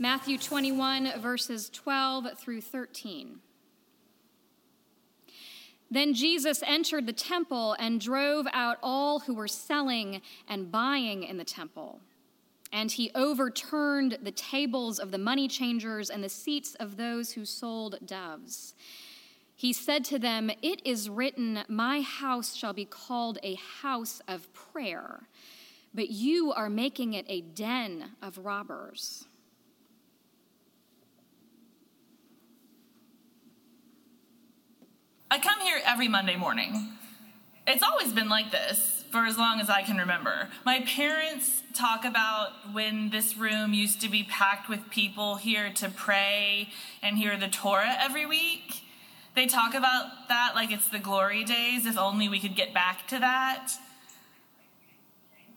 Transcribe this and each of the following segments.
Matthew 21, verses 12 through 13. Then Jesus entered the temple and drove out all who were selling and buying in the temple. And he overturned the tables of the money changers and the seats of those who sold doves. He said to them, It is written, My house shall be called a house of prayer, but you are making it a den of robbers. I come here every Monday morning. It's always been like this for as long as I can remember. My parents talk about when this room used to be packed with people here to pray and hear the Torah every week. They talk about that like it's the glory days, if only we could get back to that.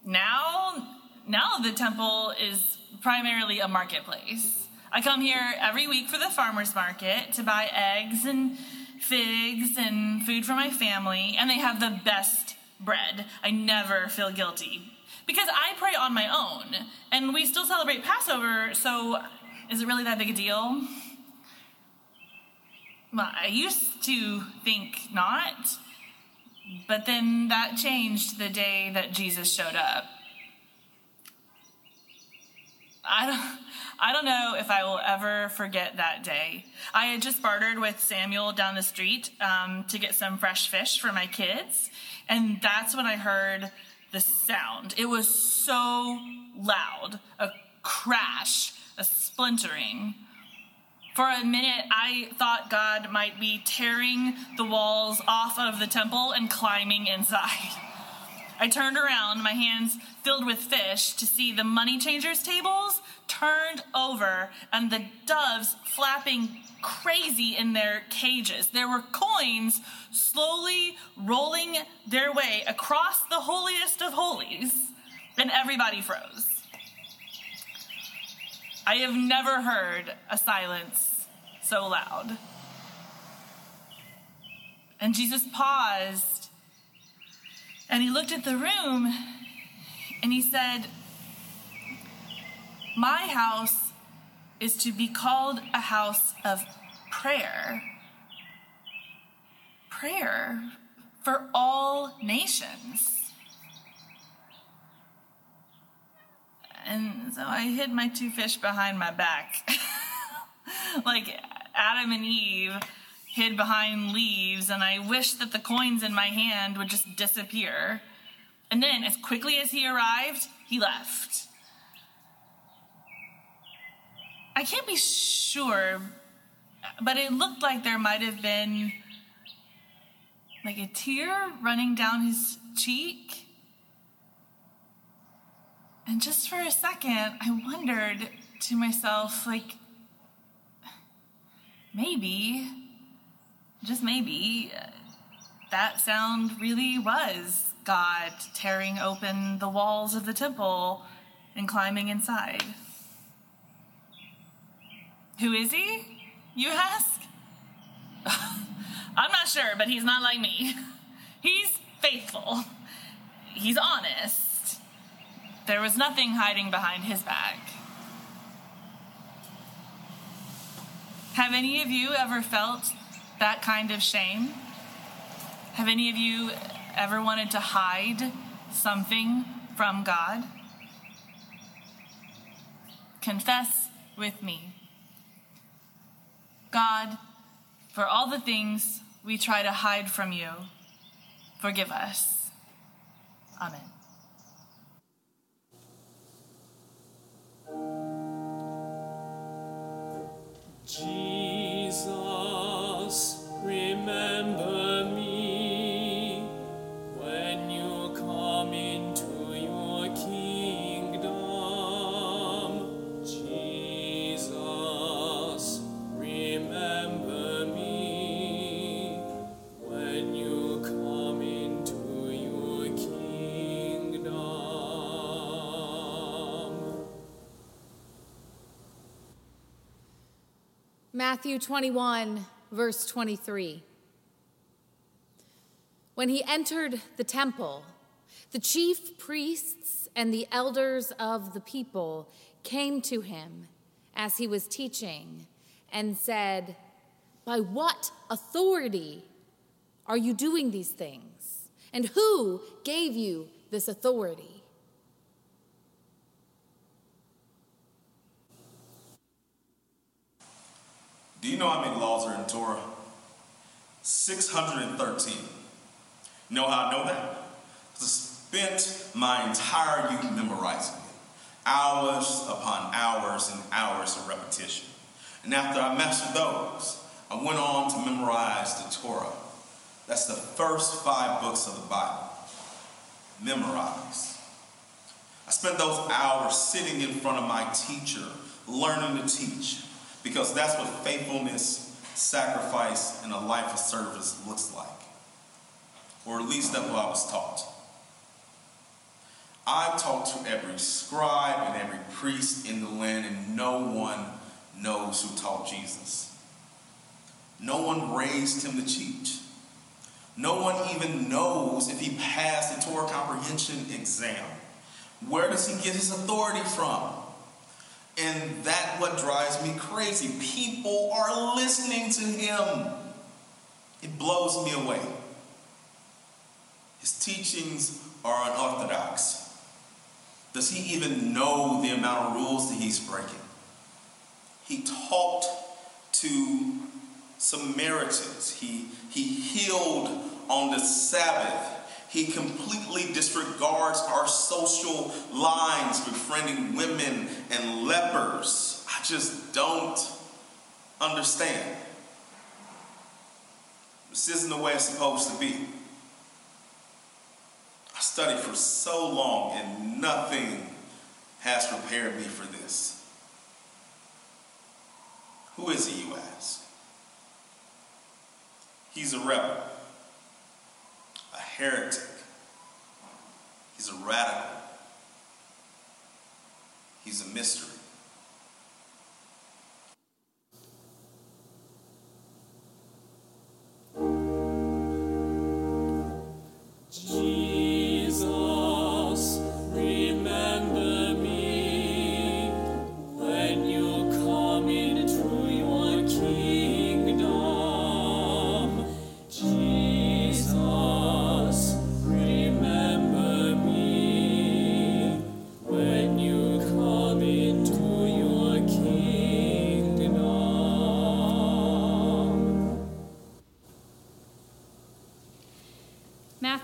Now, now the temple is primarily a marketplace. I come here every week for the farmer's market to buy eggs and figs and food for my family, and they have the best bread. I never feel guilty because I pray on my own, and we still celebrate Passover, so is it really that big a deal? Well, I used to think not, but then that changed the day that Jesus showed up. I don't. I don't know if I will ever forget that day. I had just bartered with Samuel down the street um, to get some fresh fish for my kids, and that's when I heard the sound. It was so loud a crash, a splintering. For a minute, I thought God might be tearing the walls off of the temple and climbing inside. I turned around, my hands filled with fish, to see the money changers' tables turned over and the doves flapping crazy in their cages. There were coins slowly rolling their way across the holiest of holies, and everybody froze. I have never heard a silence so loud. And Jesus paused and he looked at the room and he said, my house is to be called a house of prayer. Prayer for all nations. And so I hid my two fish behind my back. like Adam and Eve hid behind leaves, and I wished that the coins in my hand would just disappear. And then, as quickly as he arrived, he left. I can't be sure, but it looked like there might have been like a tear running down his cheek. And just for a second, I wondered to myself, like, maybe, just maybe, uh, that sound really was God tearing open the walls of the temple and climbing inside. Who is he? You ask? I'm not sure, but he's not like me. He's faithful. He's honest. There was nothing hiding behind his back. Have any of you ever felt that kind of shame? Have any of you ever wanted to hide something from God? Confess with me. God, for all the things we try to hide from you, forgive us. Amen. Jesus, Matthew 21, verse 23. When he entered the temple, the chief priests and the elders of the people came to him as he was teaching and said, By what authority are you doing these things? And who gave you this authority? Do you know how many laws are in Torah? 613. You know how I know that? I spent my entire youth memorizing it. Hours upon hours and hours of repetition. And after I mastered those, I went on to memorize the Torah. That's the first five books of the Bible. Memorize. I spent those hours sitting in front of my teacher, learning to teach, because that's what faithfulness, sacrifice, and a life of service looks like. Or at least that's what I was taught. I talked to every scribe and every priest in the land, and no one knows who taught Jesus. No one raised him to teach. No one even knows if he passed the Torah comprehension exam. Where does he get his authority from? And that what drives me crazy. People are listening to him. It blows me away. His teachings are unorthodox. Does he even know the amount of rules that he's breaking? He talked to Samaritans. He, he healed on the Sabbath. He completely disregards our social lines, befriending women and lepers. I just don't understand. This isn't the way it's supposed to be. I studied for so long and nothing has prepared me for this. Who is he, you ask? He's a rebel, heretic, he's a radical, he's a mystery.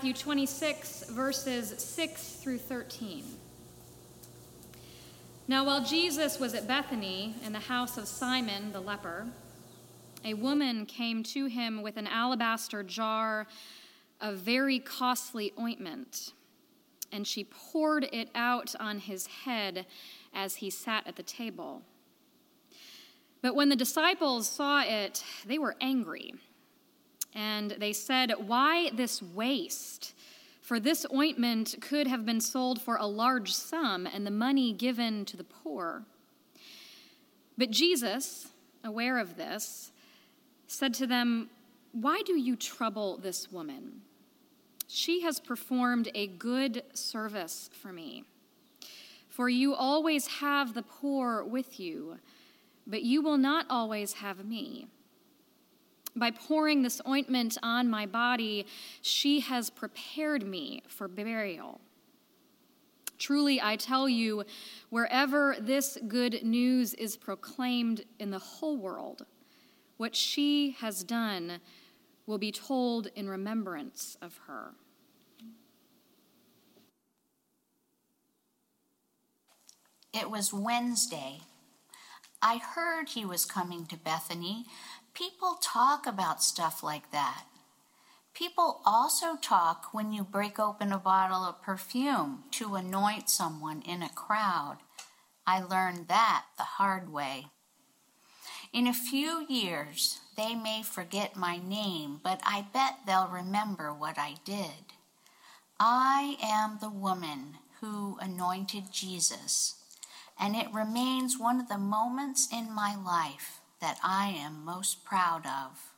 Matthew 26, verses 6 through 13. Now, while Jesus was at Bethany in the house of Simon the leper, a woman came to him with an alabaster jar of very costly ointment, and she poured it out on his head as he sat at the table. But when the disciples saw it, they were angry. And they said, Why this waste? For this ointment could have been sold for a large sum and the money given to the poor. But Jesus, aware of this, said to them, Why do you trouble this woman? She has performed a good service for me. For you always have the poor with you, but you will not always have me. By pouring this ointment on my body, she has prepared me for burial. Truly, I tell you, wherever this good news is proclaimed in the whole world, what she has done will be told in remembrance of her. It was Wednesday. I heard he was coming to Bethany. People talk about stuff like that. People also talk when you break open a bottle of perfume to anoint someone in a crowd. I learned that the hard way. In a few years, they may forget my name, but I bet they'll remember what I did. I am the woman who anointed Jesus and it remains one of the moments in my life that I am most proud of.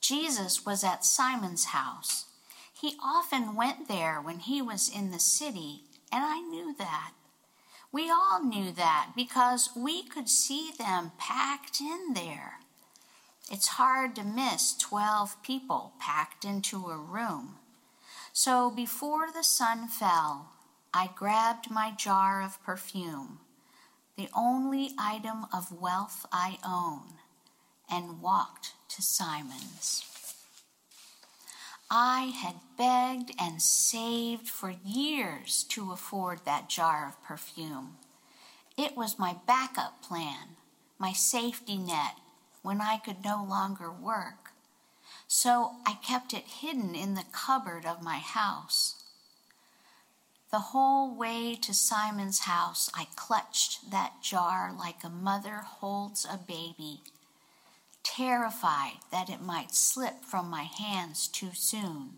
Jesus was at Simon's house. He often went there when he was in the city, and I knew that. We all knew that because we could see them packed in there. It's hard to miss 12 people packed into a room. So before the sun fell, I grabbed my jar of perfume, the only item of wealth I own, and walked to Simon's. I had begged and saved for years to afford that jar of perfume. It was my backup plan, my safety net when I could no longer work. So I kept it hidden in the cupboard of my house. The whole way to Simon's house, I clutched that jar like a mother holds a baby, terrified that it might slip from my hands too soon,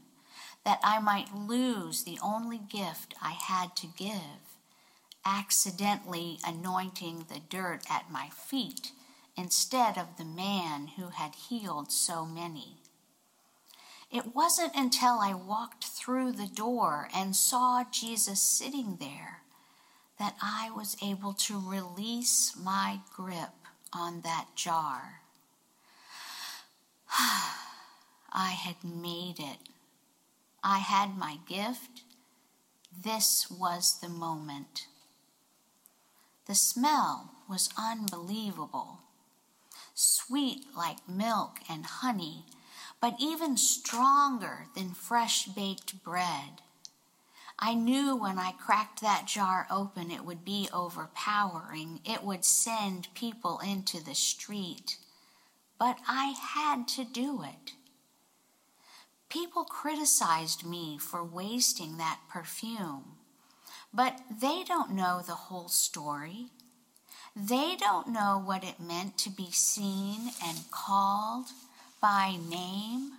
that I might lose the only gift I had to give, accidentally anointing the dirt at my feet instead of the man who had healed so many. It wasn't until I walked through the door and saw Jesus sitting there that I was able to release my grip on that jar. I had made it. I had my gift. This was the moment. The smell was unbelievable sweet like milk and honey, but even stronger than fresh baked bread. I knew when I cracked that jar open it would be overpowering. It would send people into the street. But I had to do it. People criticized me for wasting that perfume, but they don't know the whole story. They don't know what it meant to be seen and called by name.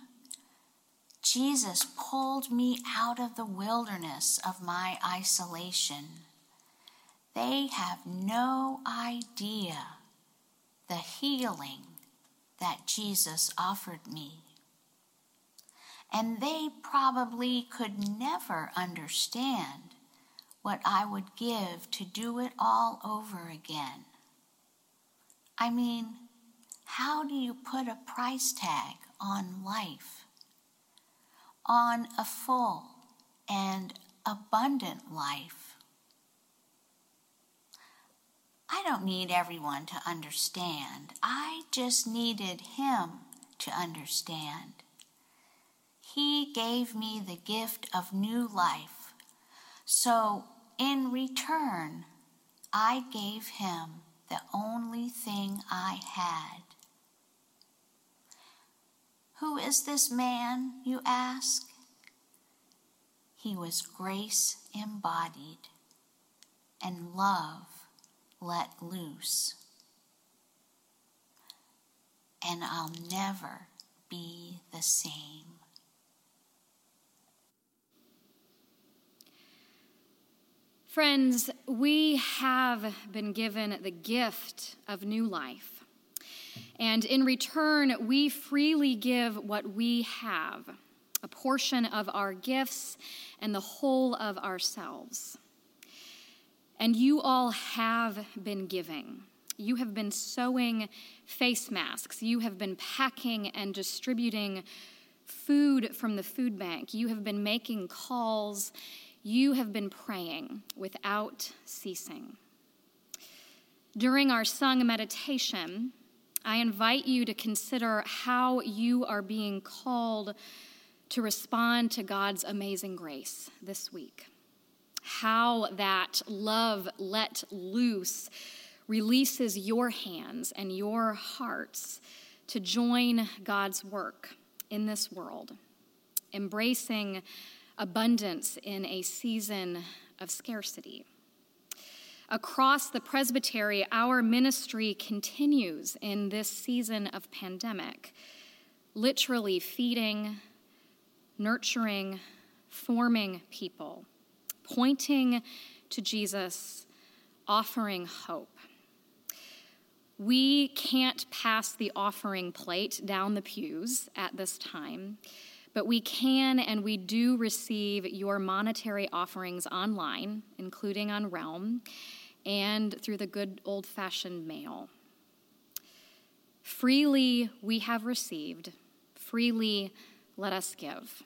Jesus pulled me out of the wilderness of my isolation. They have no idea the healing that Jesus offered me. And they probably could never understand what I would give to do it all over again. I mean, how do you put a price tag on life? On a full and abundant life? I don't need everyone to understand. I just needed him to understand. He gave me the gift of new life. So in return, I gave him the only thing I had. Who is this man, you ask? He was grace embodied and love let loose. And I'll never be the same. Friends, we have been given the gift of new life. And in return, we freely give what we have a portion of our gifts and the whole of ourselves. And you all have been giving. You have been sewing face masks. You have been packing and distributing food from the food bank. You have been making calls you have been praying without ceasing. During our sung meditation, I invite you to consider how you are being called to respond to God's amazing grace this week. How that love let loose releases your hands and your hearts to join God's work in this world, embracing abundance in a season of scarcity. Across the presbytery, our ministry continues in this season of pandemic, literally feeding, nurturing, forming people, pointing to Jesus, offering hope. We can't pass the offering plate down the pews at this time but we can and we do receive your monetary offerings online, including on Realm. and through the good old fashioned mail. Freely we have received, freely let us give.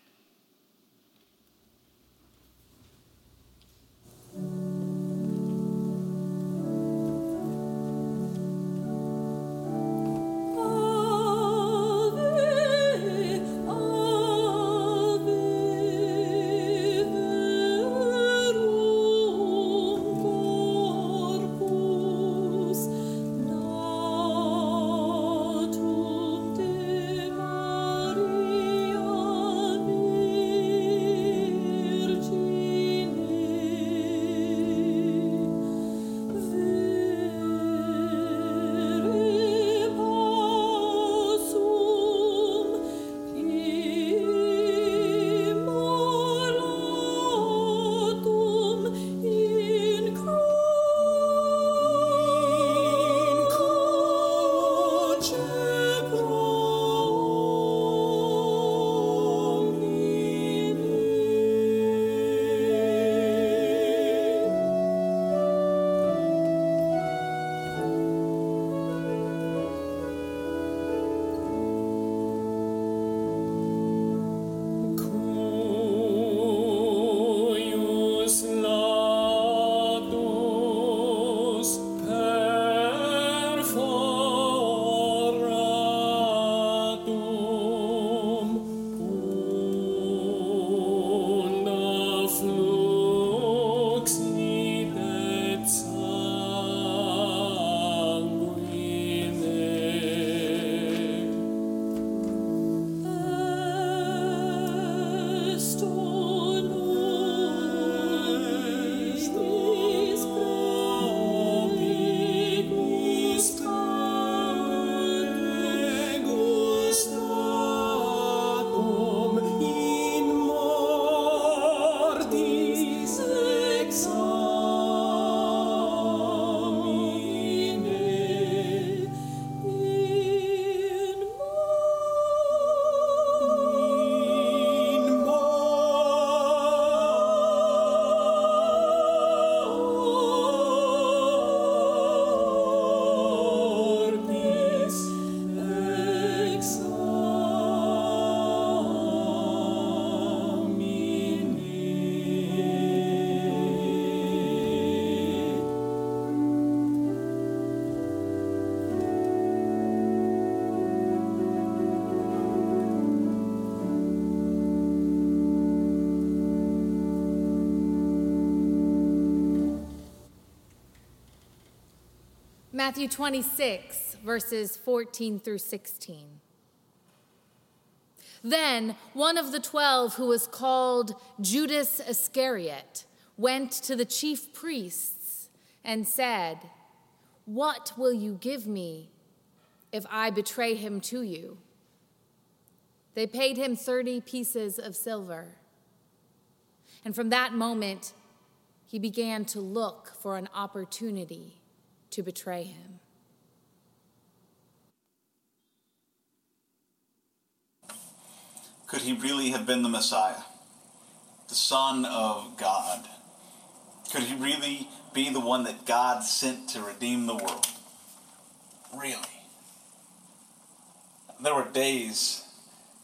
Matthew 26, verses 14 through 16. Then one of the twelve, who was called Judas Iscariot, went to the chief priests and said, What will you give me if I betray him to you? They paid him 30 pieces of silver. And from that moment, he began to look for an opportunity to betray him. Could he really have been the Messiah? The Son of God? Could he really be the one that God sent to redeem the world? Really? There were days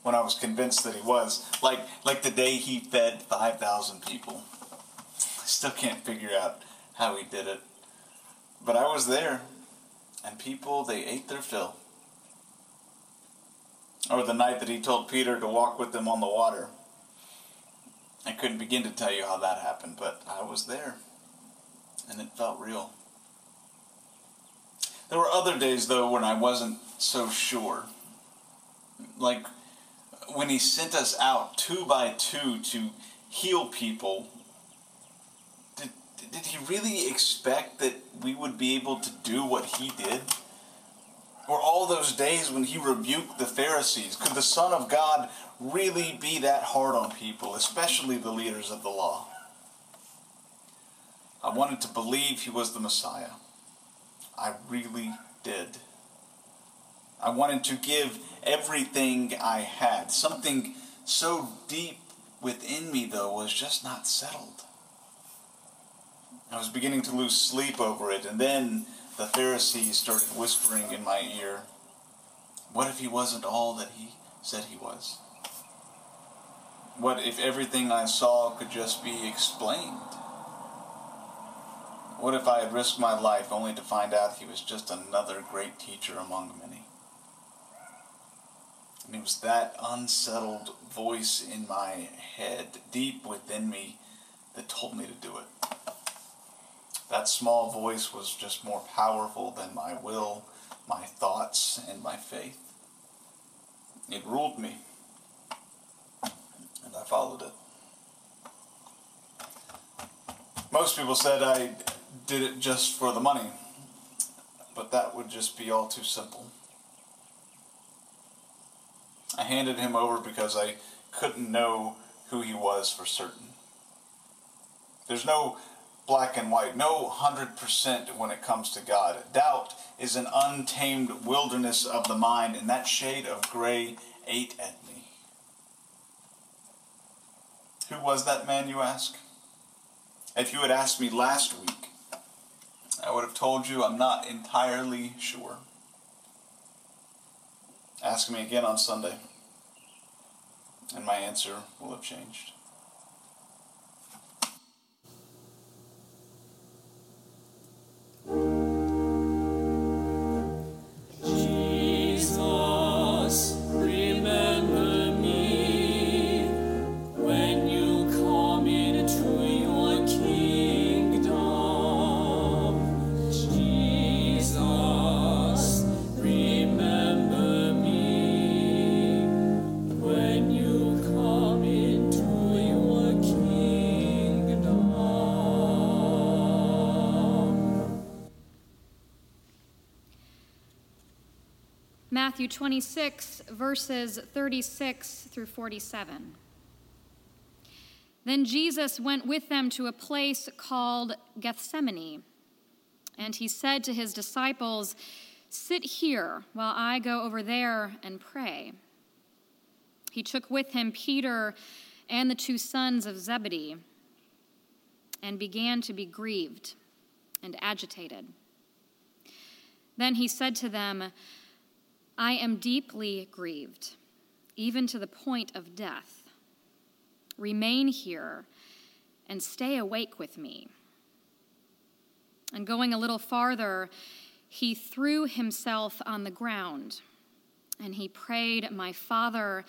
when I was convinced that he was, like, like the day he fed 5,000 people. I still can't figure out how he did it. But I was there, and people, they ate their fill. Or the night that he told Peter to walk with them on the water. I couldn't begin to tell you how that happened, but I was there, and it felt real. There were other days, though, when I wasn't so sure. Like when he sent us out two by two to heal people. Did, he really expect that we would be able to do what he did? Or all those days when he rebuked the Pharisees? Could the Son of God really be that hard on people, especially the leaders of the law? I wanted to believe he was the Messiah. I really did. I wanted to give everything I had. Something so deep within me, though, was just not settled. I was beginning to lose sleep over it, and then the Pharisees started whispering in my ear, What if he wasn't all that he said he was? What if everything I saw could just be explained? What if I had risked my life only to find out he was just another great teacher among many? And it was that unsettled voice in my head, deep within me, that told me to do it. That small voice was just more powerful than my will, my thoughts, and my faith. It ruled me, and I followed it. Most people said I did it just for the money, but that would just be all too simple. I handed him over because I couldn't know who he was for certain. There's no black and white, no 100% when it comes to God. Doubt is an untamed wilderness of the mind, and that shade of gray ate at me. Who was that man, you ask? If you had asked me last week, I would have told you I'm not entirely sure. Ask me again on Sunday, and my answer will have changed. Matthew 26, verses 36 through 47. Then Jesus went with them to a place called Gethsemane, and he said to his disciples, Sit here while I go over there and pray. He took with him Peter and the two sons of Zebedee and began to be grieved and agitated. Then he said to them, I am deeply grieved, even to the point of death. Remain here and stay awake with me. And going a little farther, he threw himself on the ground and he prayed, My Father,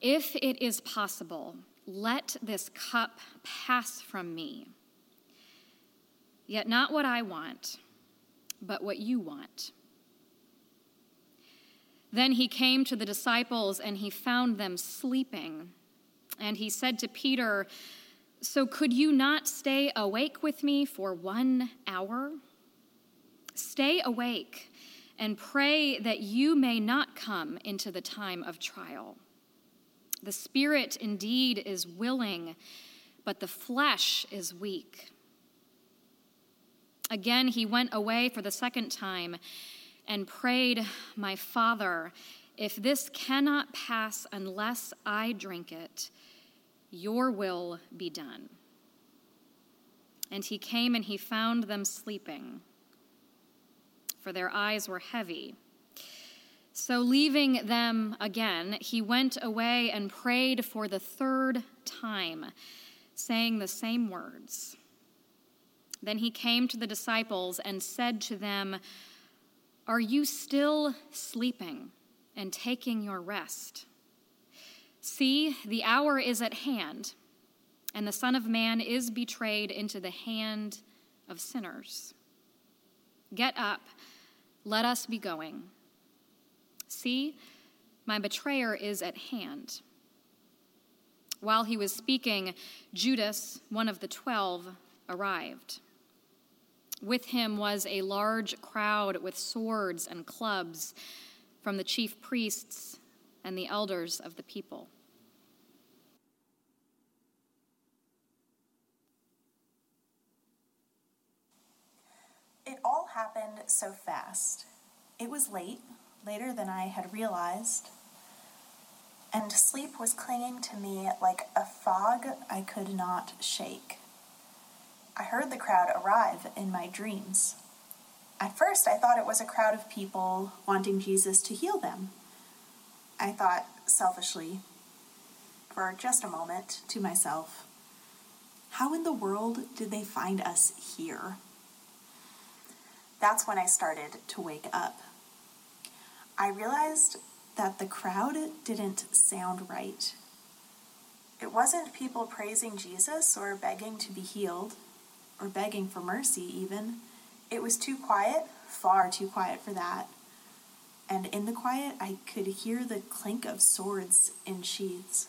if it is possible, let this cup pass from me. Yet not what I want, but what you want. Then he came to the disciples and he found them sleeping. And he said to Peter, So could you not stay awake with me for one hour? Stay awake and pray that you may not come into the time of trial. The spirit indeed is willing, but the flesh is weak. Again, he went away for the second time and prayed, My Father, if this cannot pass unless I drink it, your will be done. And he came and he found them sleeping, for their eyes were heavy. So, leaving them again, he went away and prayed for the third time, saying the same words. Then he came to the disciples and said to them, Are you still sleeping and taking your rest? See, the hour is at hand, and the Son of Man is betrayed into the hand of sinners. Get up, let us be going. See, my betrayer is at hand. While he was speaking, Judas, one of the twelve, arrived. With him was a large crowd with swords and clubs from the chief priests and the elders of the people. It all happened so fast. It was late, later than I had realized, and sleep was clinging to me like a fog I could not shake. I heard the crowd arrive in my dreams. At first, I thought it was a crowd of people wanting Jesus to heal them. I thought selfishly, for just a moment, to myself, how in the world did they find us here? That's when I started to wake up. I realized that the crowd didn't sound right. It wasn't people praising Jesus or begging to be healed or begging for mercy, even. It was too quiet, far too quiet for that. And in the quiet, I could hear the clink of swords in sheaths.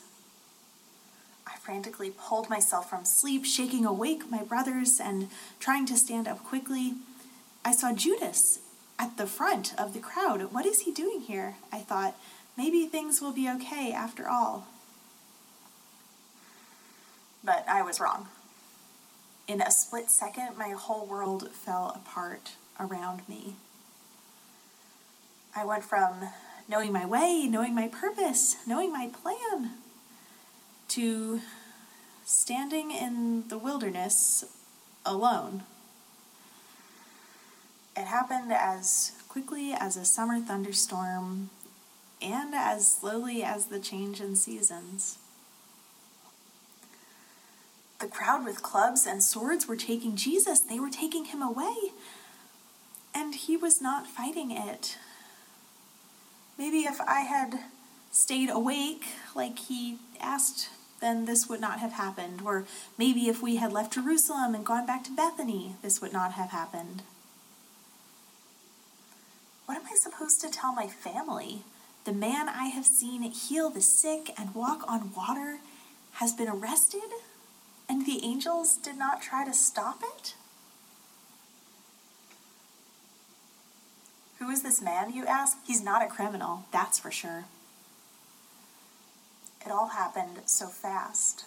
I frantically pulled myself from sleep, shaking awake my brothers and trying to stand up quickly. I saw Judas at the front of the crowd. What is he doing here? I thought, maybe things will be okay after all. But I was wrong. In a split second, my whole world fell apart around me. I went from knowing my way, knowing my purpose, knowing my plan, to standing in the wilderness alone. It happened as quickly as a summer thunderstorm and as slowly as the change in seasons. The crowd with clubs and swords were taking Jesus, they were taking him away. And he was not fighting it. Maybe if I had stayed awake like he asked, then this would not have happened. Or maybe if we had left Jerusalem and gone back to Bethany, this would not have happened. What am I supposed to tell my family? The man I have seen heal the sick and walk on water has been arrested? And the angels did not try to stop it? Who is this man, you ask? He's not a criminal, that's for sure. It all happened so fast.